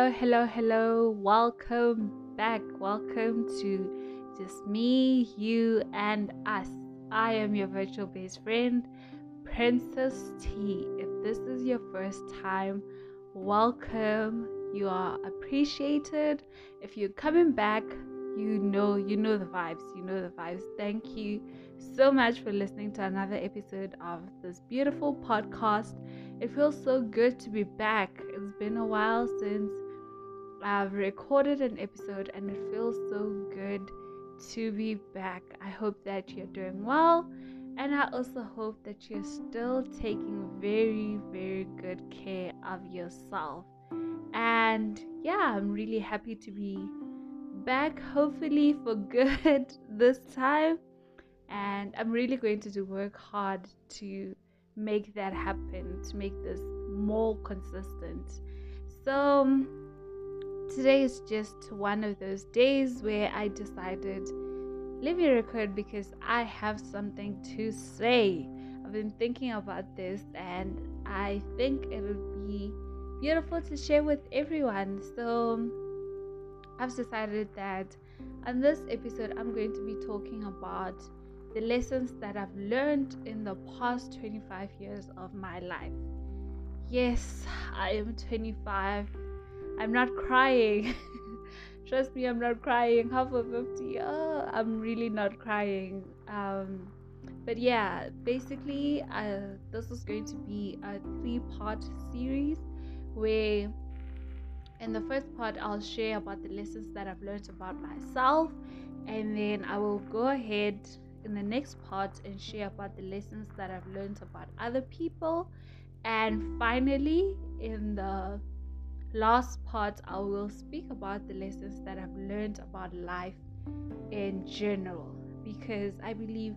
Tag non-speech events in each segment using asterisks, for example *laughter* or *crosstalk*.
Hello, hello, hello. Welcome back. Welcome to just me, you, and us. I am your virtual best friend, Princess T. If this is your first time, welcome. You are appreciated. If you're coming back, you know, you know the vibes. You know the vibes. Thank you so much for listening to another episode of this beautiful podcast. It feels so good to be back. It's been a while since I've recorded an episode and it feels so good to be back. I hope that you're doing well and I also hope that you're still taking very, very good care of yourself. And yeah, I'm really happy to be back, hopefully for *laughs* good this time. And I'm really going to work hard to make that happen, to make this more consistent. So, today is just one of those days where I decided, let me record because I have something to say. I've been thinking about this and I think it'll be beautiful to share with everyone. So, I've decided that on this episode, I'm going to be talking about the lessons that I've learned in the past 25 years of my life. Yes, I am 25. I'm not crying. *laughs* Trust me, I'm not crying. Half of 50. Oh, I'm really not crying. Um, but yeah, basically, uh, this is going to be a three part series where in the first part, I'll share about the lessons that I've learned about myself, and then I will go ahead in the next part and share about the lessons that I've learned about other people. And finally, in the last part, I will speak about the lessons that I've learned about life in general because I believe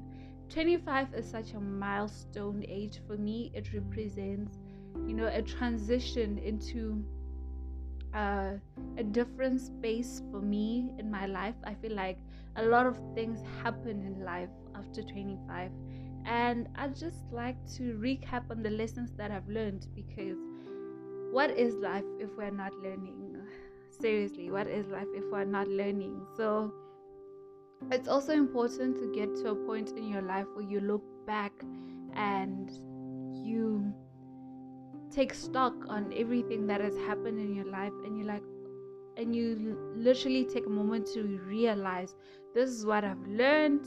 25 is such a milestone age for me. It represents, you know, a transition into uh, a different space for me in my life. I feel like a lot of things happen in life after 25 and i'd just like to recap on the lessons that i've learned because what is life if we're not learning? Seriously what is life if we're not learning? So it's also important to get to a point in your life where you look back and you take stock on everything that has happened in your life and you're like and you literally take a moment to realize this is what I've learned,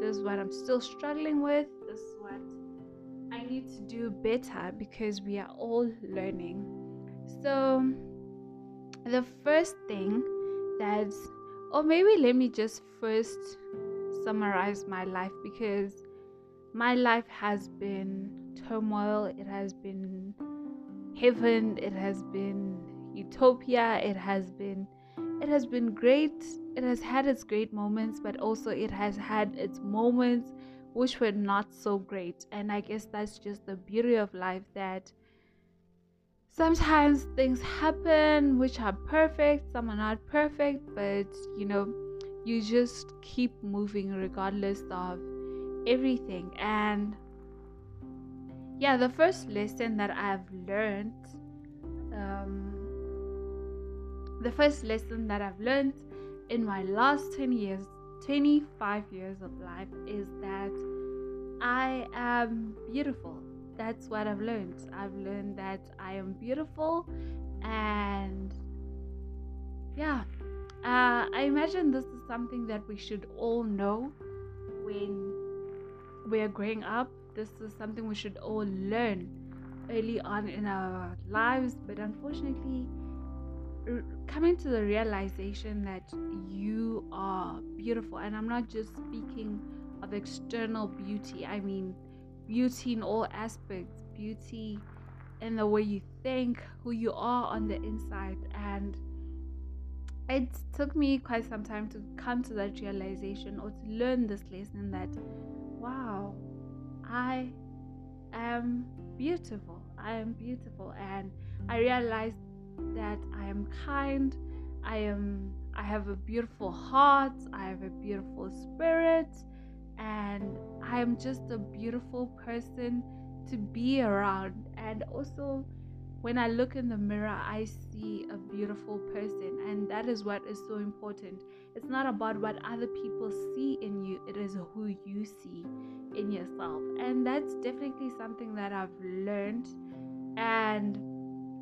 this is what I'm still struggling with, this is what I need to do better because we are all learning. So, the first thing that, or maybe let me just first summarize my life because my life has been turmoil, it has been heaven, it has been utopia, it has been it has been great. It has had its great moments, but also it has had its moments which were not so great. And I guess that's just the beauty of life that sometimes things happen which are perfect, some are not perfect, but you know, you just keep moving regardless of everything. And yeah, the first lesson that I've learned um, the first lesson that I've learned in my last 10 years, 25 years of life is that I am beautiful. That's what I've learned. I've learned that I am beautiful and yeah, uh, I imagine this is something that we should all know when we're growing up. This is something we should all learn early on in our lives, but unfortunately, coming to the realization that you are beautiful and i'm not just speaking of external beauty. I mean beauty in all aspects beauty in the way you think who you are on the inside. And it took me quite some time to come to that realization or to learn this lesson that wow i am beautiful. I am beautiful. And i realized that I am kind, I am I have a beautiful heart, I have a beautiful spirit, and I am just a beautiful person to be around. And also when I look in the mirror, I see a beautiful person, and that is what is so important. It's not about what other people see in you, it is who you see in yourself, and that's definitely something that I've learned. And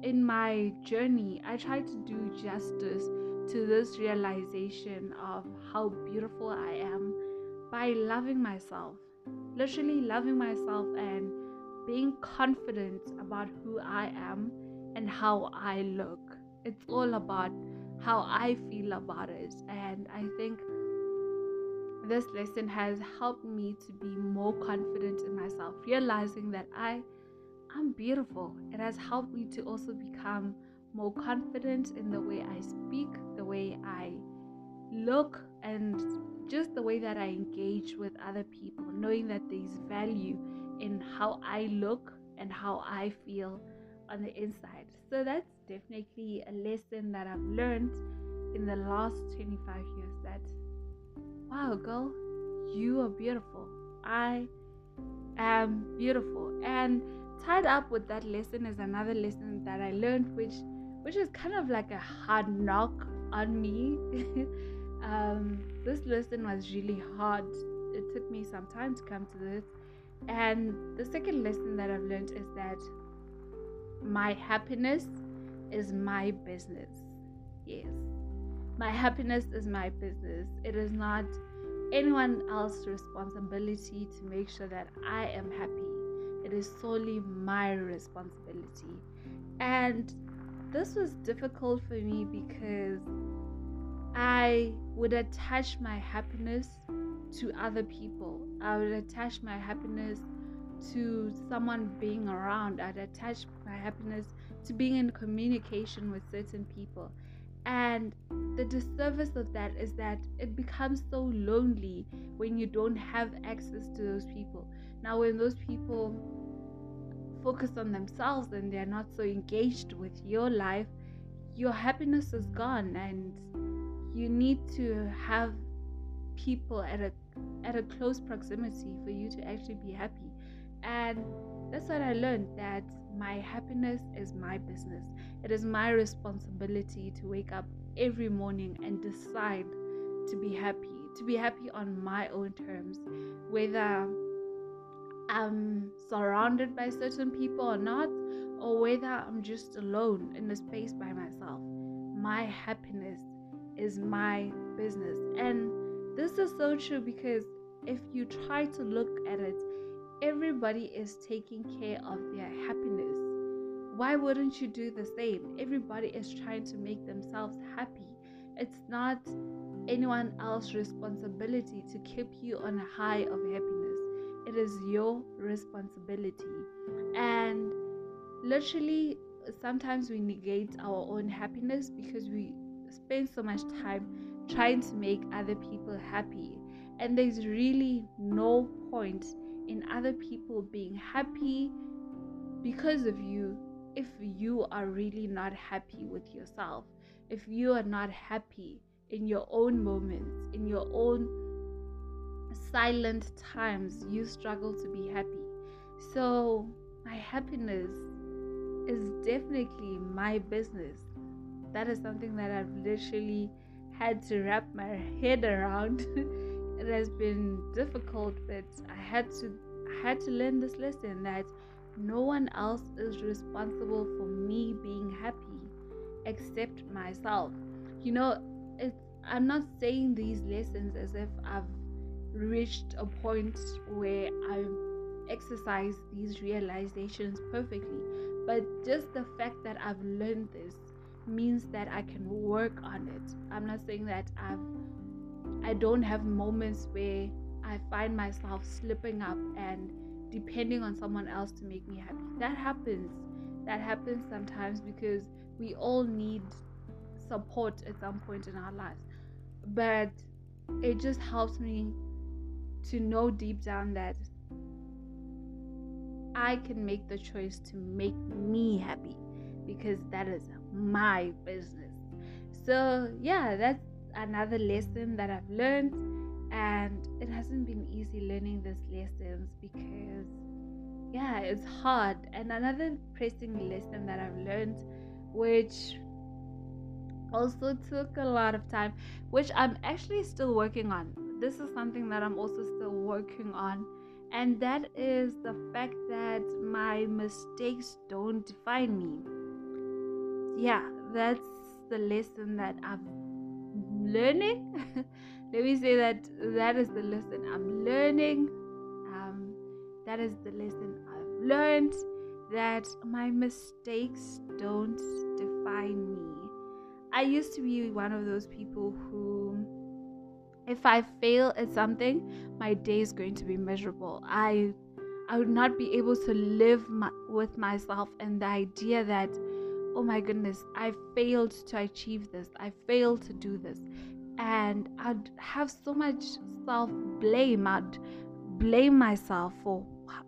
in my journey, I try to do justice to this realization of how beautiful I am by loving myself, literally loving myself and being confident about who I am and how I look. It's all about how I feel about it. And I think this lesson has helped me to be more confident in myself, realizing that I am beautiful. It has helped me to also become more confident in the way I speak, the way I look, and just the way that I engage with other people, knowing that there's value in how I look and how I feel on the inside. So that's definitely a lesson that I've learned in the last 25 years that wow, girl, you are beautiful. I am beautiful. And tied up with that lesson is another lesson that I learned which which is kind of like a hard knock on me. *laughs* um, this lesson was really hard. It took me some time to come to this and the second lesson that I've learned is that my happiness is my business. Yes. My happiness is my business. It is not anyone else's responsibility to make sure that I am happy. It is solely my responsibility. And this was difficult for me because I would attach my happiness to other people. I would attach my happiness to someone being around. I'd attach my happiness to being in communication with certain people. And the disservice of that is that it becomes so lonely when you don't have access to those people. Now, when those people focus on themselves and they're not so engaged with your life, your happiness is gone, and you need to have people at a at a close proximity for you to actually be happy. And that's what i learned that my happiness is my business. It is my responsibility to wake up every morning and decide to be happy to be happy on my own terms whether i'm surrounded by certain people or not or whether i'm just alone in a space by myself. My happiness is my business and this is so true because if you try to look at it, everybody is taking care of their happiness. Why wouldn't you do the same? Everybody is trying to make themselves happy. It's not anyone else's responsibility to keep you on a high of happiness. It is your responsibility. And literally, sometimes we negate our own happiness because we spend so much time trying to make other people happy. And there's really no point in other people being happy because of you if you are really not happy with yourself. If you are not happy in your own moments, in your own silent times, you struggle to be happy. So, my happiness is definitely my business. That is something that I've literally had to wrap my head around. *laughs* it has been difficult, but I had to I had to learn this lesson that no one else is responsible for me being happy except myself. You know, it's I'm not saying these lessons as if I've reached a point where I exercise these realizations perfectly, but just the fact that I've learned this means that I can work on it. I'm not saying that I've I don't have moments where I find myself slipping up and depending on someone else to make me happy. That happens. That happens sometimes because we all need support at some point in our lives. But it just helps me to know deep down that I can make the choice to make me happy because that is my business. So, yeah, that's another lesson that I've learned, and it hasn't been easy learning these lessons because, yeah, it's hard. And another pressing lesson that I've learned, which also took a lot of time, which I'm actually still working on. This is something that I'm also still working on, and that is the fact that my mistakes don't define me. Yeah, that's the lesson that I'm learning. *laughs* Let me say that that is the lesson I'm learning. Um, that is the lesson I've learned that my mistakes don't define me. I used to be one of those people who, if I fail at something, my day is going to be miserable. I, I would not be able to live my, with myself and the idea that, oh my goodness, I failed to achieve this. I failed to do this, and I'd have so much self blame. I'd blame myself for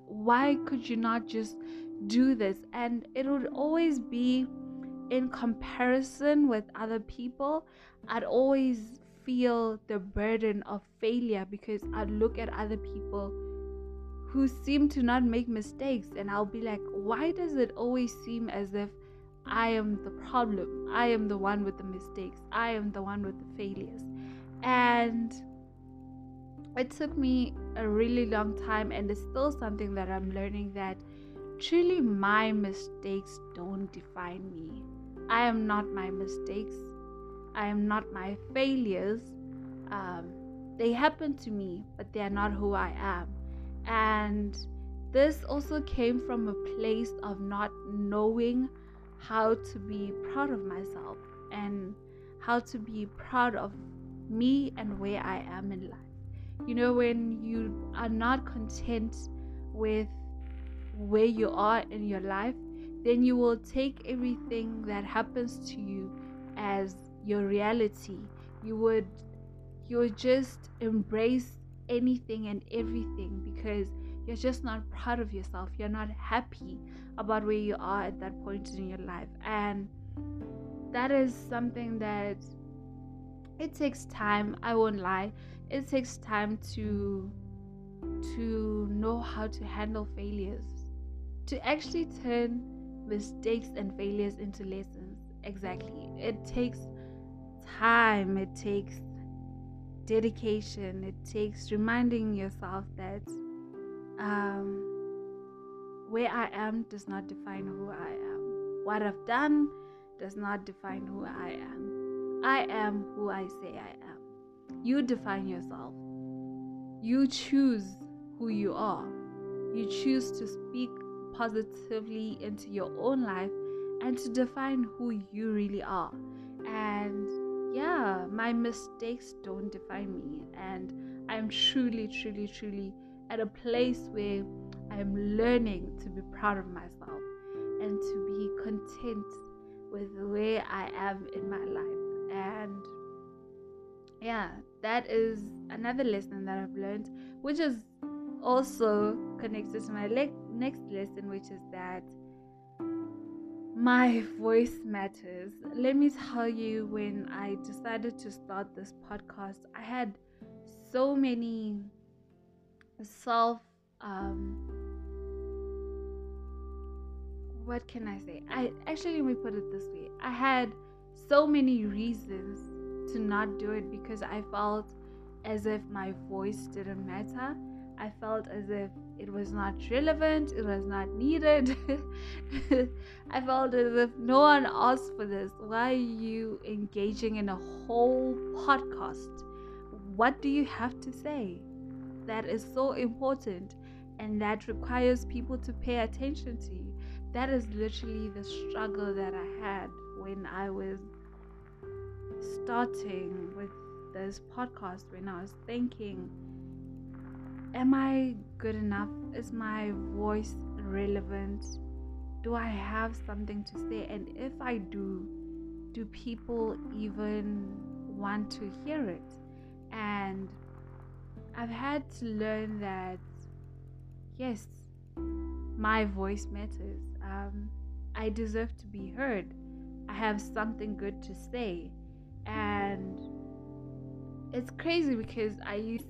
why could you not just do this, and it would always be in comparison with other people, I'd always feel the burden of failure because I'd look at other people who seem to not make mistakes and I'll be like, why does it always seem as if I am the problem? I am the one with the mistakes. I am the one with the failures. And it took me a really long time, and it's still something that I'm learning that truly my mistakes don't define me. I am not my mistakes. I am not my failures. Um, they happen to me, but they are not who I am. And this also came from a place of not knowing how to be proud of myself and how to be proud of me and where I am in life. You know, when you are not content with where you are in your life, then you will take everything that happens to you as your reality. You would you would just embrace anything and everything because you're just not proud of yourself. You're not happy about where you are at that point in your life. And that is something that it takes time, I won't lie. It takes time to to know how to handle failures. To actually turn mistakes and failures into lessons. Exactly. It takes time, it takes dedication, it takes reminding yourself that um, where I am does not define who I am. What I've done does not define who I am. I am who I say I am. You define yourself. You choose who you are. You choose to speak positively into your own life and to define who you really are. And yeah, my mistakes don't define me. And I'm truly, truly, truly at a place where I'm learning to be proud of myself and to be content with where I am in my life. And yeah, that is another lesson that I've learned, which is also connected to my le- next lesson, which is that my voice matters. Let me tell you, when I decided to start this podcast, I had so many self um what can I say? I actually let me put it this way. I had so many reasons to not do it because I felt as if my voice didn't matter I felt as if it was not relevant, it was not needed. *laughs* I felt as if no one asked for this. Why are you engaging in a whole podcast? What do you have to say? That is so important and that requires people to pay attention to you. That is literally the struggle that I had when I was starting with this podcast, when I was thinking Am I good enough? Is my voice relevant? Do I have something to say? And if I do, do people even want to hear it? And I've had to learn that yes, my voice matters. Um, I deserve to be heard. I have something good to say. And it's crazy because I used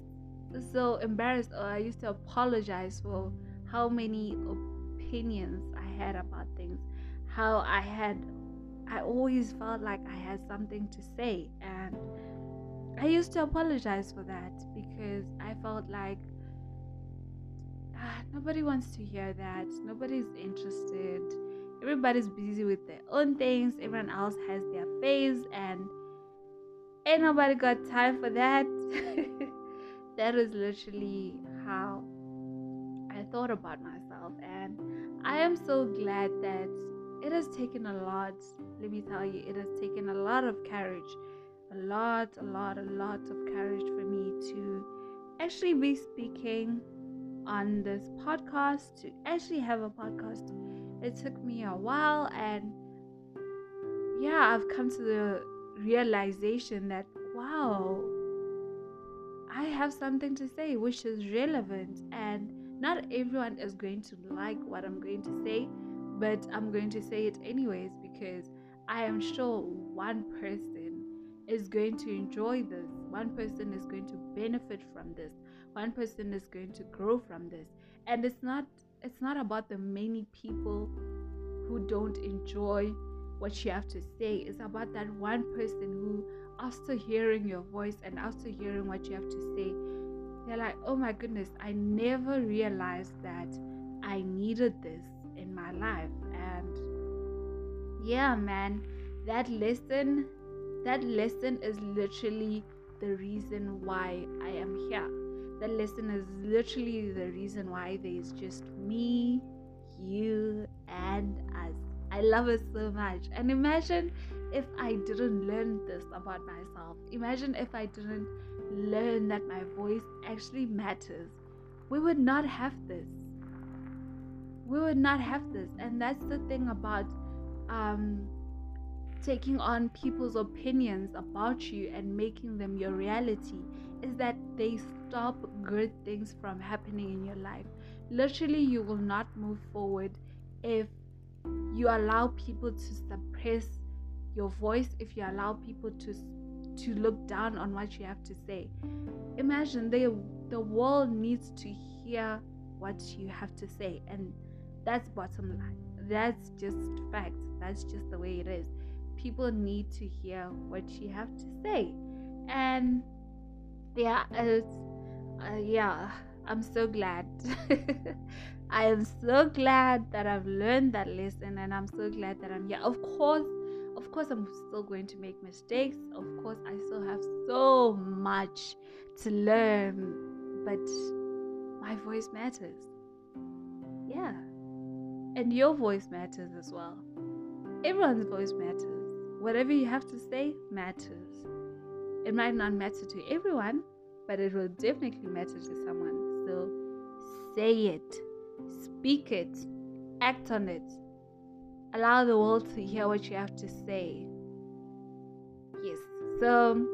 so embarrassed or I used to apologize for how many opinions I had about things, how I had, I always felt like I had something to say. And I used to apologize for that because I felt like ah, nobody wants to hear that, nobody's interested. Everybody's busy with their own things, everyone else has their phase, and ain't nobody got time for that. *laughs* that is literally how I thought about myself, and I am so glad that it has taken a lot. Let me tell you, it has taken a lot of courage, a lot, a lot, a lot of courage for me to actually be speaking on this podcast, to actually have a podcast. It took me a while, and yeah, I've come to the realization that wow, I have something to say which is relevant, and not everyone is going to like what I'm going to say, but I'm going to say it anyways because I am sure one person is going to enjoy this, one person is going to benefit from this, one person is going to grow from this, and it's not it's not about the many people who don't enjoy what you have to say. It's about that one person who, after hearing your voice and after hearing what you have to say, they're like, oh my goodness, I never realized that I needed this in my life. And yeah, man, that lesson, that lesson is literally the reason why I am here. That lesson is literally the reason why there's just me, you, and us. I love it so much. And imagine if I didn't learn this about myself. Imagine if I didn't learn that my voice actually matters. We would not have this. We would not have this. And that's the thing about um, taking on people's opinions about you and making them your reality is that they stop good things from happening in your life. Literally, you will not move forward if you allow people to suppress your voice if you allow people to to look down on what you have to say. Imagine the the world needs to hear what you have to say and that's bottom line. That's just fact. That's just the way it is people need to hear what you have to say and yeah uh, yeah i'm so glad *laughs* I am so glad that I've learned that lesson and I'm so glad that I'm here. Of course, of course, I'm still going to make mistakes. Of course, I still have so much to learn, but my voice matters. Yeah. And your voice matters as well. Everyone's voice matters. Whatever you have to say matters. It might not matter to everyone, but it will definitely matter to someone. So say it Speak it, act on it. Allow the world to hear what you have to say. Yes. So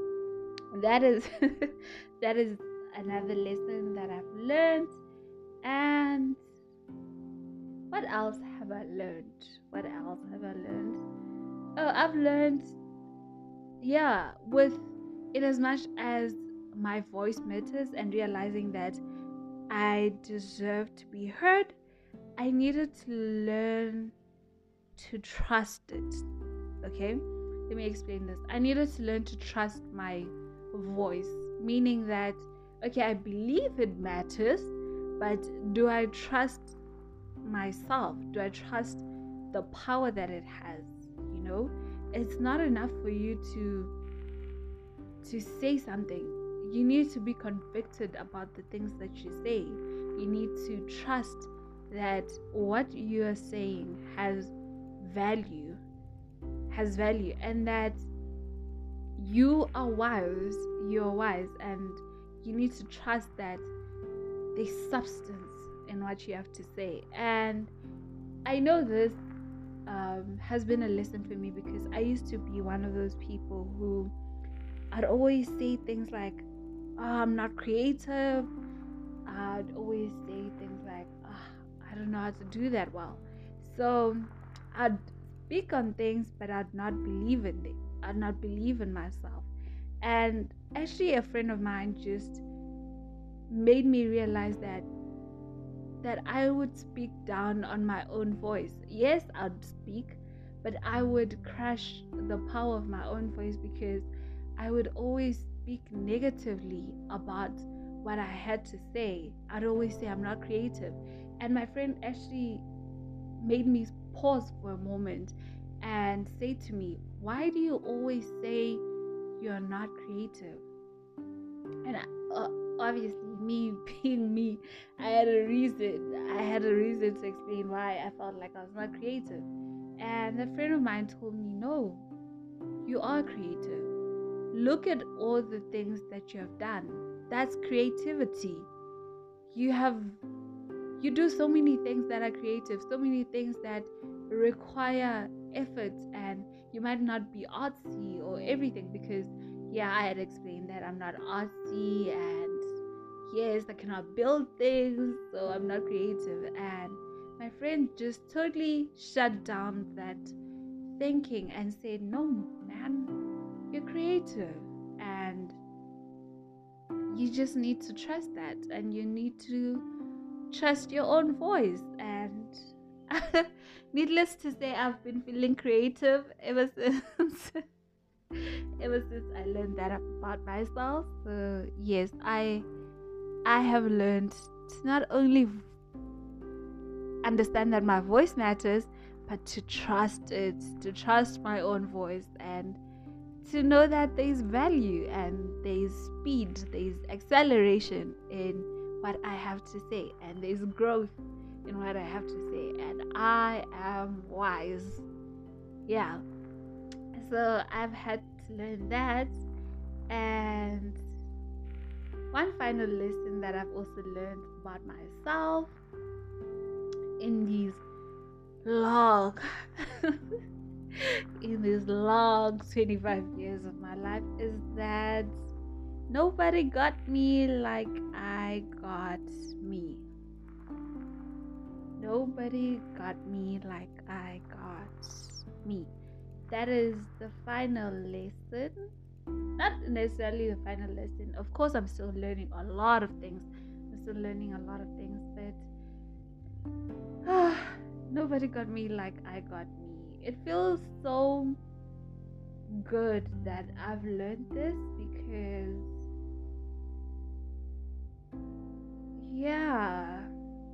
that is *laughs* that is another lesson that I've learned. And what else have I learned? What else have I learned? Oh, I've learned yeah, with in as much as my voice matters and realizing that I deserve to be heard, I needed to learn to trust it. Okay? Let me explain this. I needed to learn to trust my voice, meaning that, okay, I believe it matters, but do I trust myself? Do I trust the power that it has? Know, it's not enough for you to to say something you need to be convicted about the things that you say. You need to trust that what you are saying has value, has value, and that you are wise, you are wise, and you need to trust that there's substance in what you have to say. And I know this um, has been a lesson for me because I used to be one of those people who I'd always say things like, oh, I'm not creative. I'd always say things like, oh, I don't know how to do that well. So I'd speak on things, but I'd not believe in them. I'd not believe in myself. And actually, a friend of mine just made me realize that that I would speak down on my own voice. Yes, I'd speak, but I would crush the power of my own voice because I would always speak negatively about what I had to say. I'd always say I'm not creative. And my friend actually made me pause for a moment and say to me, Why do you always say you're not creative? And uh, obviously, me *laughs* being me, I had a reason. I had a reason to explain why I felt like I was not creative. And a friend of mine told me, No, you are creative. Look at all the things that you have done. That's creativity. You have you do so many things that are creative, so many things that require effort and you might not be artsy or everything because yeah, I had explained that I'm not artsy and yes, I cannot build things, so I'm not creative. And my friend just totally shut down that thinking and said, No, man, you're creative. And you just need to trust that and you need to trust your own voice and *laughs* needless to say i've been feeling creative ever *laughs* since ever since i learned that about myself so yes i i have learned to not only understand that my voice matters but to trust it to trust my own voice and to know that there's value and there's speed there's acceleration in what I have to say, and there's growth in what I have to say, and I am wise. Yeah. So I've had to learn that, and one final lesson that I've also learned about myself in these long *laughs* in these long 25 years of my life is that Nobody got me like I got me. Nobody got me like I got me. That is the final lesson. Not necessarily the final lesson. Of course, I'm still learning a lot of things. I'm still learning a lot of things, but uh, *sighs* nobody got me like I got me. It feels so good that I've learned this because yeah,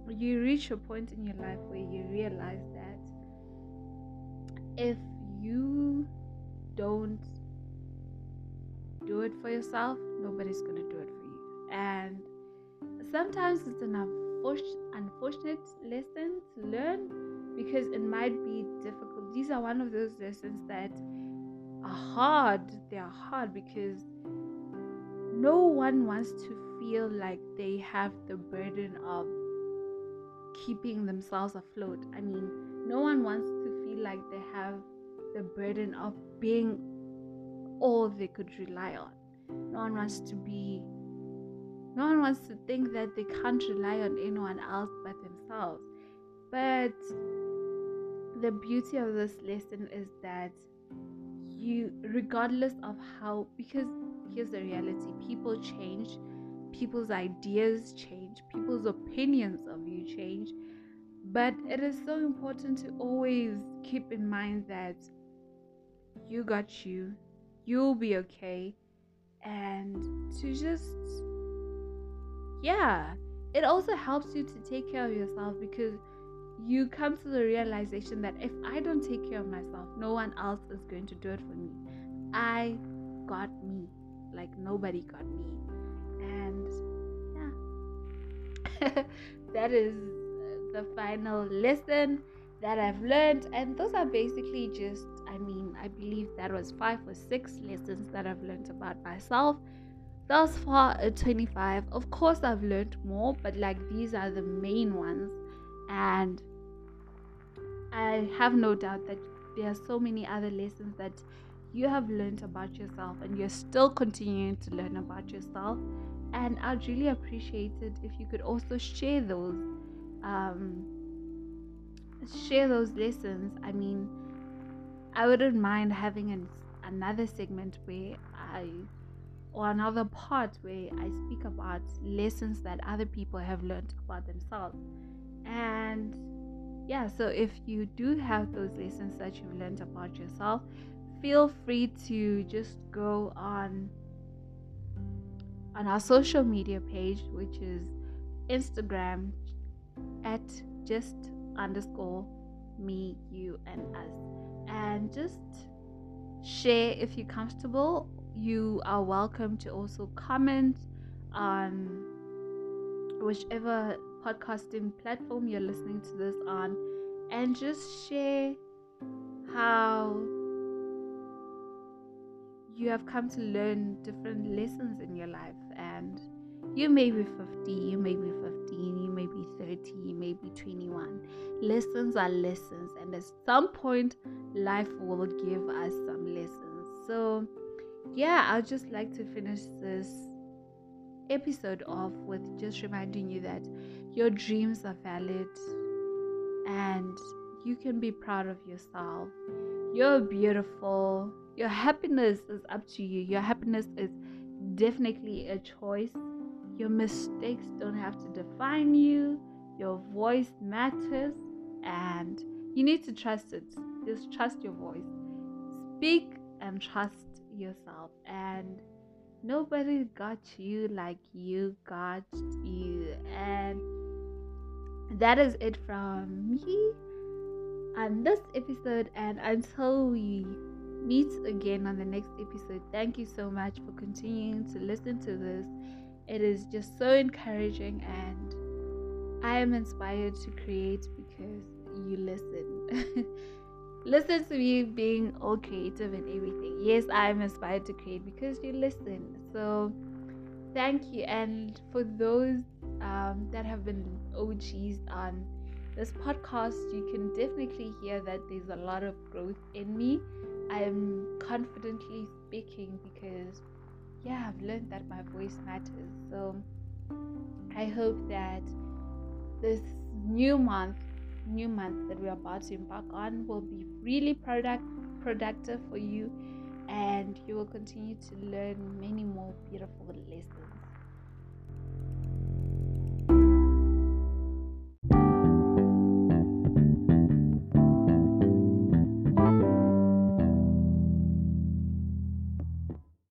you reach a point in your life where you realize that if you don't do it for yourself, nobody's gonna do it for you. And sometimes it's an unfortunate lesson to learn because it might be difficult. These are one of those lessons that are hard. They are hard because no one wants to feel like they have the burden of keeping themselves afloat. I mean, no one wants to feel like they have the burden of being all they could rely on. No one wants to be, no one wants to think that they can't rely on anyone else but themselves. But the beauty of this lesson is that you, regardless of how, because here's the reality people change people's ideas change, people's opinions of you change. But it is so important to always keep in mind that you got you, you'll be okay, and to just, yeah, it also helps you to take care of yourself because you come to the realization that if I don't take care of myself, no one else is going to do it for me. I got me, like nobody got me And yeah, *laughs* that is the final lesson that I've learned. And those are basically just, I mean, I believe that was five or six lessons that I've learned about myself. Thus far, at 25, of course, I've learned more, but like these are the main ones. And I have no doubt that there are so many other lessons that you have learned about yourself and you're still continuing to learn about yourself and I'd really appreciate it if you could also share those um, share those lessons. I mean, I wouldn't mind having an, another segment where I or another part where I speak about lessons that other people have learned about themselves. And yeah, so if you do have those lessons that you've learned about yourself, feel free to just go on on our social media page, which is Instagram at just underscore me, you, and us. And just share if you're comfortable. You are welcome to also comment on whichever podcasting platform you're listening to this on and just share how you have come to learn different lessons in your life and you may be 50 you may be 15 you may be 30 you may be 21 lessons are lessons and at some point life will give us some lessons. So yeah i'd just like to finish this episode off with just reminding you that your dreams are valid and you can be proud of yourself. You're beautiful. Your happiness is up to you. Your happiness is definitely a choice your mistakes don't have to define you. Your voice matters and you need to trust it. Just trust your voice. Speak and trust yourself. And nobody got you like you got you. And that is it from me on this episode. And until we meet again on the next episode, thank you so much for continuing to listen to this it is just so encouraging and I am inspired to create because you listen. *laughs* listen to me being all creative and everything. Yes, I am inspired to create because you listen. So thank you. And for those um, that have been OGs on this podcast, you can definitely hear that there's a lot of growth in me. I am confidently speaking because yeah, I've learned that my voice matters. So I hope that this new month, new month that we're about to embark on will be really product productive for you and you will continue to learn many more beautiful lessons.